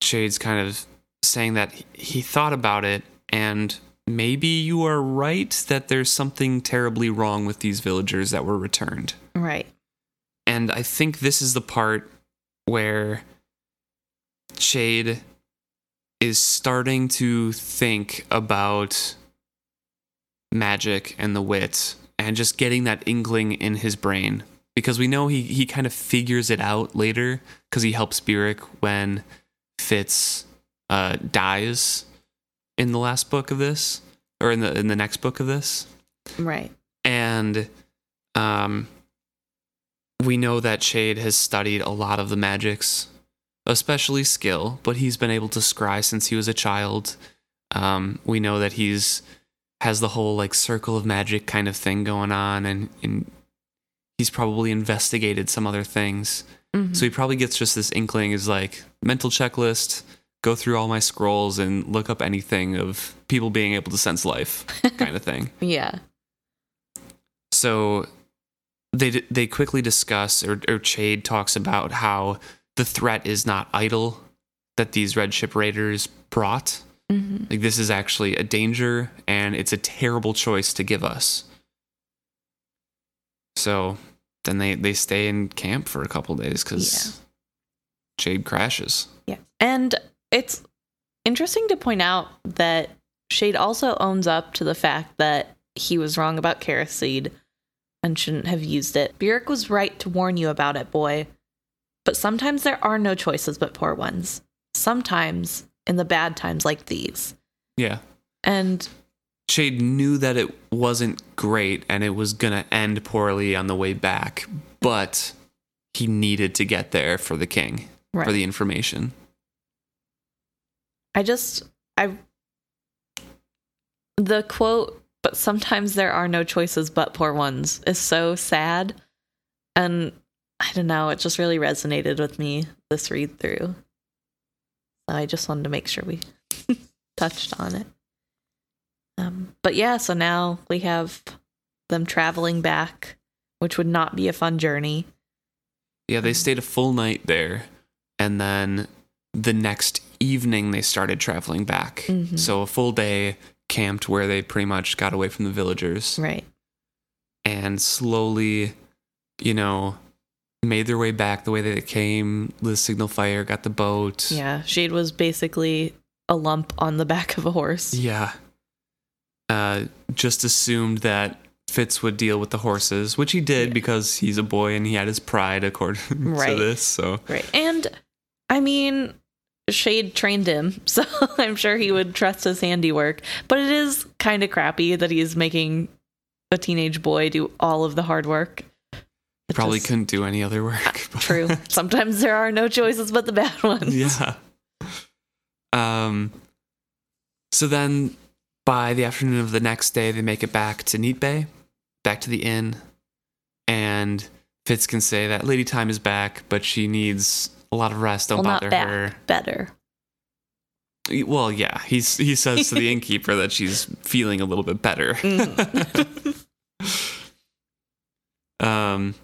Chade's kind of saying that he- thought about it, and maybe you are right that there's something terribly wrong with these villagers that were returned. Right. And I think this is the part where Chade is starting to think about magic and the wit and just getting that inkling in his brain. Because we know he, he kind of figures it out later because he helps Burrich when Fitz uh, dies in the last book of this or in the in the next book of this Right. and um, we know that Chade has studied a lot of the magics, especially skill, but he's been able to scry since he was a child. Um, we know that he's has the whole like circle of magic kind of thing going on, and, and he's probably investigated some other things. Mhm. So he probably gets just this inkling is like mental checklist, go through all my scrolls and look up anything of people being able to sense life kind of thing. yeah. So they they quickly discuss, or, or Chade talks about how the threat is not idle that these red ship raiders brought. hmm Like this is actually a danger, and it's a terrible choice to give us. So then they they stay in camp for a couple days because Chade crashes. Yeah. And it's interesting to point out that Chade also owns up to the fact that he was wrong about carris seed and shouldn't have used it. Burrich was right to warn you about it, boy. But sometimes there are no choices but poor ones. Sometimes in the bad times like these. Yeah, And Chade knew that it wasn't great and it was gonna end poorly on the way back, but he needed to get there for the king right. for the information. I just I the quote but sometimes there are no choices but poor ones is so sad and I don't know it just really resonated with me this read through. So I just wanted to make sure we touched on it. Um but yeah, so now we have them traveling back, which would not be a fun journey. Yeah, they stayed a full night there, and then the next evening they started traveling back. Mhm. So a full day camped where they pretty much got away from the villagers Right. and slowly, you know, made their way back the way that they came. The signal fire got the boat. Yeah, Chade was basically a lump on the back of a horse. Yeah. Uh, just assumed that Fitz would deal with the horses, which he did Yeah. because he's a boy and he had his pride according Right. to this. So Right. And I mean, Chade trained him, so I'm sure he would trust his handiwork. But it is kind of crappy that he's making a teenage boy do all of the hard work. Probably just- couldn't do any other work. but- True. Sometimes there are no choices but the bad ones. yeah. Um. So then by the afternoon of the next day, they make it back to Neat Bay, back to the inn, and Fitz can say that Lady Thyme is back, but she needs a lot of rest. Don't well, not bother back. her. Better. Well, yeah, he's he says to the innkeeper that she's feeling a little bit better. Mhm. um,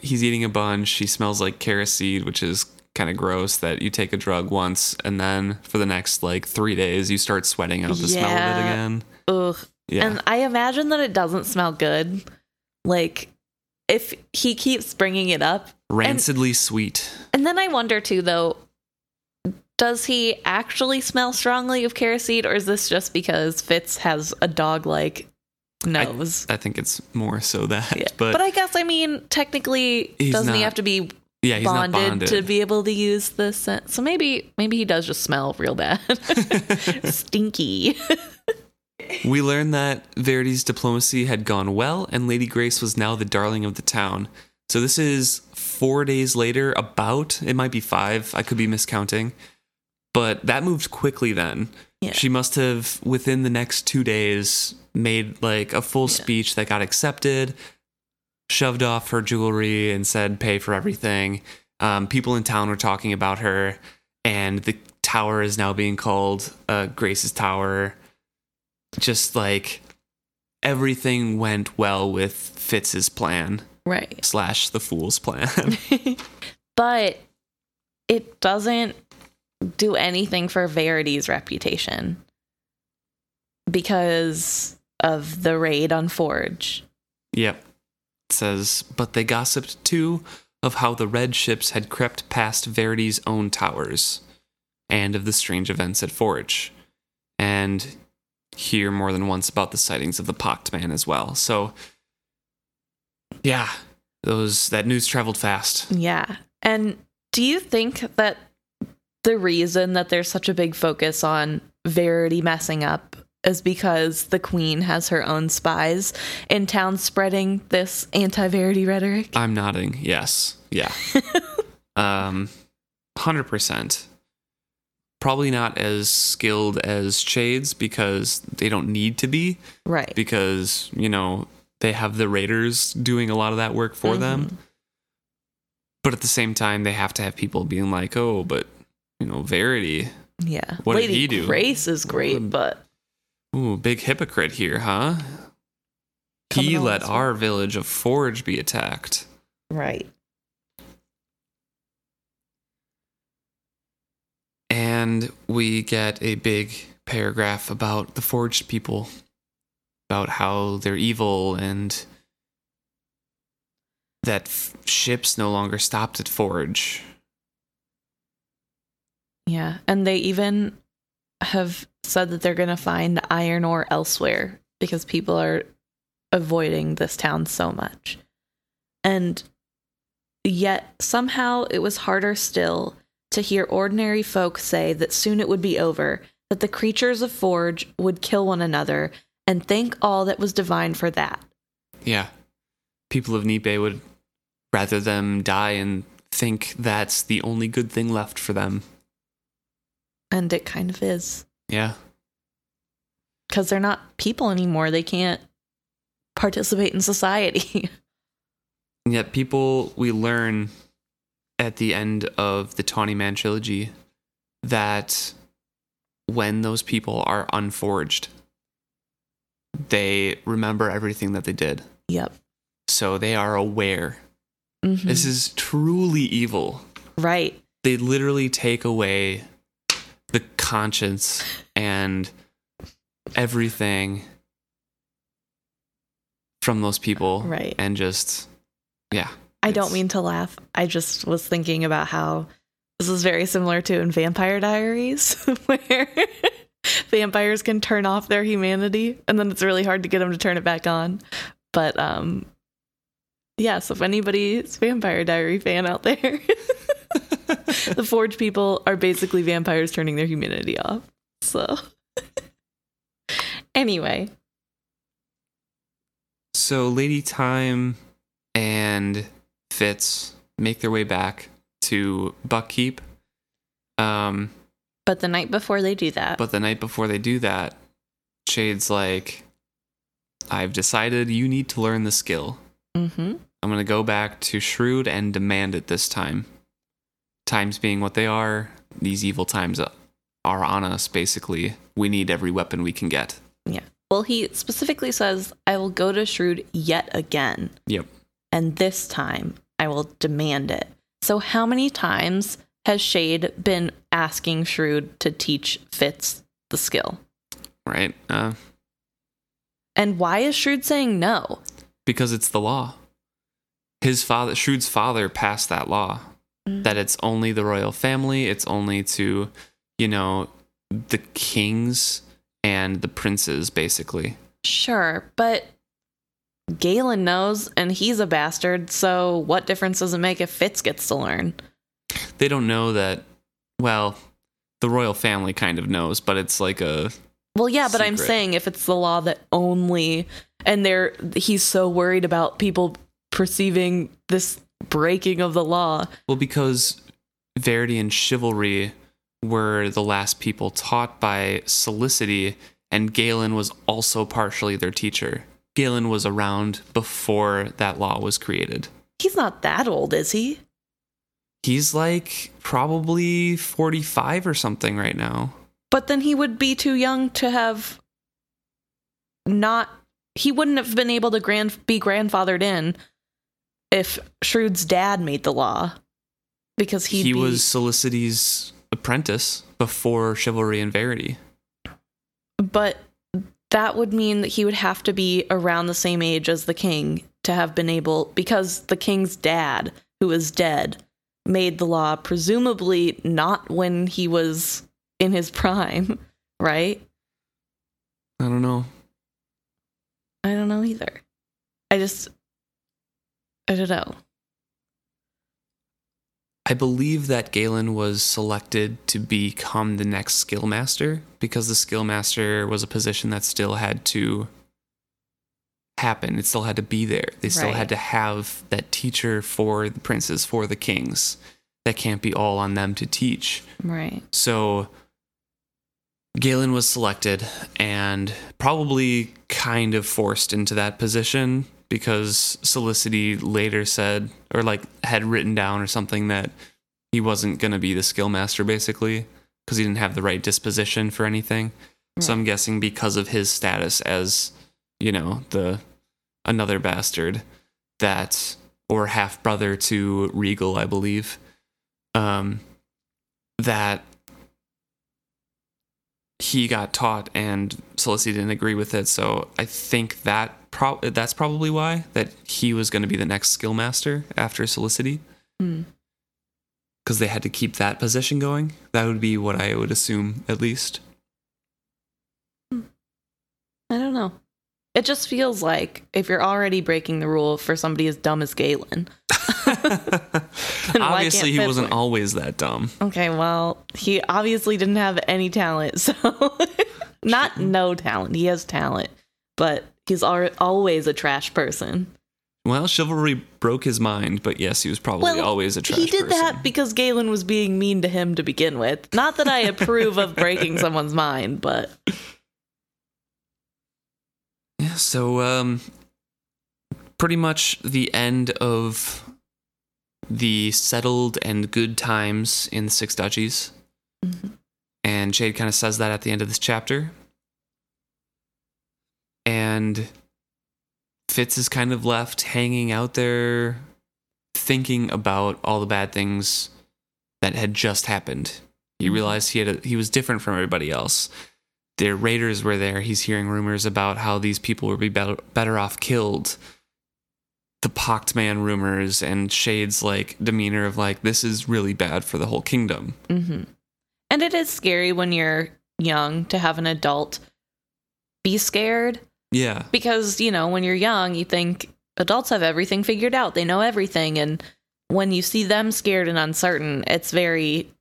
he's eating a bunch. He smells like carris seed, which is kind of gross. That you take a drug once, and then for the next like three days, you start sweating out the smell of it again. Ugh. Yeah, And I imagine that it doesn't smell good. Like, if he keeps bringing it up. rancidly sweet. And then I wonder too, though, does he actually smell strongly of carris seed, or is this just because Fitz has a dog like nose? I think it's more so that, Yeah. but, But, I guess, I mean, technically, doesn't he have to be yeah, he's bonded, not bonded. to be able to use the scent? So maybe, maybe he does just smell real bad, stinky. We learned that Verity's diplomacy had gone well, and Lady Grace was now the darling of the town. So this is four days later, about it might be five. I could be miscounting, but that moved quickly. Then Yeah. she must have within the next two days made like a full Yeah. speech that got accepted, shoved off her jewelry, and said pay for everything. Um, people in town were talking about her, and the tower is now being called uh, Grace's Tower just like everything went well with Fitz's plan right. slash the fool's plan. but it doesn't do anything for Verity's reputation because of the raid on Forge. yep. It says, but they gossiped too of how the red ships had crept past Verity's own towers and of the strange events at Forge. And hear more than once about the sightings of the Pocked Man as well. So yeah, those that news traveled fast. Yeah. And do you think that the reason that there's such a big focus on Verity messing up is because the queen has her own spies in town spreading this anti-Verity rhetoric? I'm nodding. Yes. Yeah. um, hundred percent. Probably not as skilled as Chade's because they don't need to be right. because you know they have the Raiders doing a lot of that work for them. Mhm. But at the same time, they have to have people being like, "Oh, but you know, Verity, Yeah. What did he do? Grace is great, but ooh, big hypocrite here, huh?" He let our village of Forge be attacked. right. And we get a big paragraph about the forged people, about how they're evil and that f- ships no longer stopped at Forge. Yeah. And they even have said that they're going to find iron ore elsewhere because people are avoiding this town so much. And yet, somehow, it was harder still to hear ordinary folk say that soon it would be over, that the creatures of Forge would kill one another, and thank all that was divine for that. Yeah. People of Nipe would rather them die and think that's the only good thing left for them. And it kind of is. Yeah. Because they're not people anymore. They can't participate in society. And yet, people, we learn at the end of the Tawny Man trilogy that when those people are unforged, they remember everything that they did. yep. So they are aware. Mhm. This is truly evil. right. They literally take away conscience and everything from those people. Right. And just, yeah. I don't mean to laugh. I just was thinking about how this is very similar to in Vampire Diaries, where vampires can turn off their humanity and then it's really hard to get them to turn it back on. But um yeah, so if anybody's Vampire Diary fan out there, the Forge people are basically vampires turning their humanity off. So anyway, So Lady Thyme and Fitz make their way back to Buckkeep. Um, but the night before they do that, but the night before they do that, Chade's like, I've decided you need to learn the skill. Mm-hmm. I'm going to go back to Shrewd and demand it this time. Times being what they are, these evil times are on us, basically. We need every weapon we can get. Yeah. Well, he specifically says, I will go to Shrewd yet again. Yep. And this time I will demand it. So, how many times has Chade been asking Shrewd to teach Fitz the skill? Right? Uh, And why is Shrewd saying no? because it's the law. His father, Shrewd's father, passed that law Mm. that it's only the royal family, it's only to, you know, the kings and the princes, basically. Sure, but Galen knows, and he's a bastard, so what difference does it make if Fitz gets to learn? They don't know that, well, the royal family kind of knows, but it's like a, Well, yeah, but I'm saying if it's the law that only, and they're he's so worried about people perceiving this breaking of the law. well, because Verity and chivalry were the last people taught by Solicity, and Galen was also partially their teacher. Galen was around before that law was created. He's not that old, is he? He's like probably 45 or something right now. But then he would be too young to have not. He wouldn't have been able to grand be grandfathered in if Shrewd's dad made the law, because he'd he be, was Solicity's apprentice before Chivalry and Verity. But that would mean that he would have to be around the same age as the king to have been able, because the king's dad, who is dead, made the law, presumably not when he was in his prime, right? I don't know. I don't know either. I just, I don't know. I believe that Galen was selected to become the next skill master because the skill master was a position that still had to happen. It still had to be there. They still Right. had to have that teacher for the princes, for the kings. That can't be all on them to teach. Right. So Galen was selected and probably kind of forced into that position because Solicity later said, or like had written down or something, that he wasn't going to be the skill master basically because he didn't have the right disposition for anything. So I'm guessing because of his status as, you know, the another bastard that, or half brother to Regal, I believe, um, that he got taught and Solicity didn't agree with it. So I think that pro- that's probably why that he was going to be the next skill master after Solicity Hmm. because they had to keep that position going. That would be what I would assume, at least. I don't know. It just feels like if you're already breaking the rule for somebody as dumb as Galen. Obviously, he wasn't always that dumb. Okay, well, he obviously didn't have any talent, so not no talent. He has talent, but he's al- always a trash person. Well, chivalry broke his mind, but yes, he was probably Well, always a trash he did person. that because Galen was being mean to him to begin with. Not that I approve of breaking someone's mind, but Yeah, so um pretty much the end of the settled and good times in the Six Duchies. Mhm. And Chade kind of says that at the end of this chapter. And Fitz is kind of left hanging out there thinking about all the bad things that had just happened. He Mhm. realized he had a, he was different from everybody else their raiders were there. He's hearing rumors about how these people would be better, better off killed. The pocked man rumors and Chade's like demeanor of like this is really bad for the whole kingdom. hmm and it is scary when you're young to have an adult be scared Yeah, because you know when you're young you think adults have everything figured out. They know everything. And when you see them scared and uncertain it's very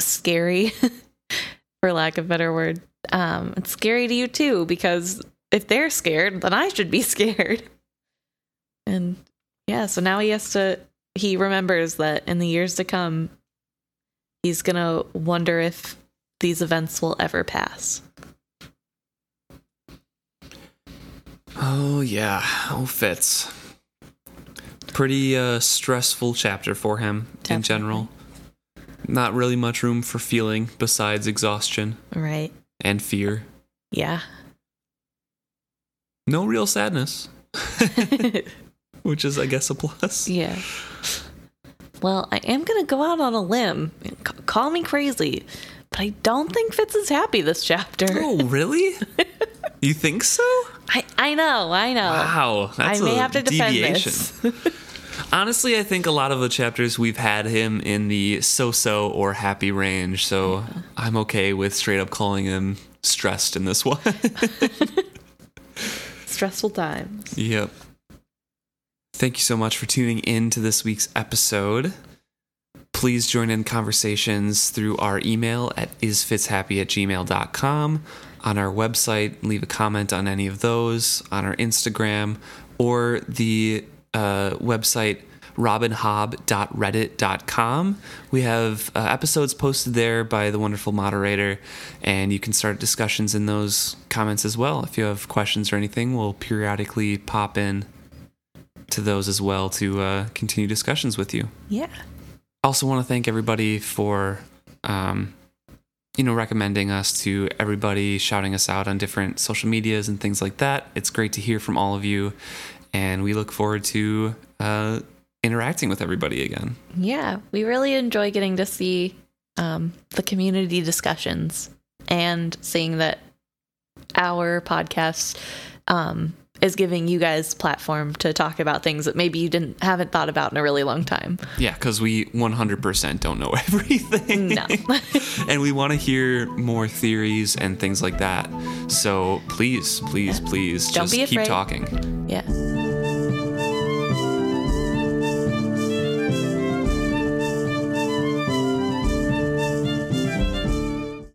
scary for lack of better word. Um it's scary to you too because if they're scared then i should be scared. And yeah so now he has to he remembers that in the years to come he's gonna wonder if these events will ever pass Oh yeah. Oh Fitz. Pretty uh, stressful chapter for him in general. Not really much room for feeling besides exhaustion Right. and fear. Yeah. No real sadness, which is, I guess, a plus. yeah. Well, I am going to go out on a limb. C- call me crazy, but I don't think Fitz is happy this chapter. Oh, really? you think so? I, I know, I know. Wow, that's I may a have to defend deviation. this. Honestly, I think a lot of the chapters we've had him in the so-so or happy range, so I'm okay with straight up calling him stressed in this one. Stressful times. yep. Thank you so much for tuning in to this week's episode. Please join in conversations through our email at isfitzhappy at gmail.com, on our website, leave a comment on any of those, on our Instagram, or the uh, website robinhobb.reddit.com. We have uh, episodes posted there by the wonderful moderator, and you can start discussions in those comments as well. If you have questions or anything, we'll periodically pop in to those as well to uh, continue discussions with you. Yeah. Also, want to thank everybody for, um, you know, recommending us to everybody, shouting us out on different social medias and things like that. It's great to hear from all of you, and we look forward to uh, interacting with everybody again. Yeah. We really enjoy getting to see um, the community discussions and seeing that our podcast um, is giving you guys platform to talk about things that maybe you didn't haven't thought about in a really long time. Yeah, because we 100% don't know everything. No. and we want to hear more theories and things like that. So please, please, please, Don't just keep talking. yeah.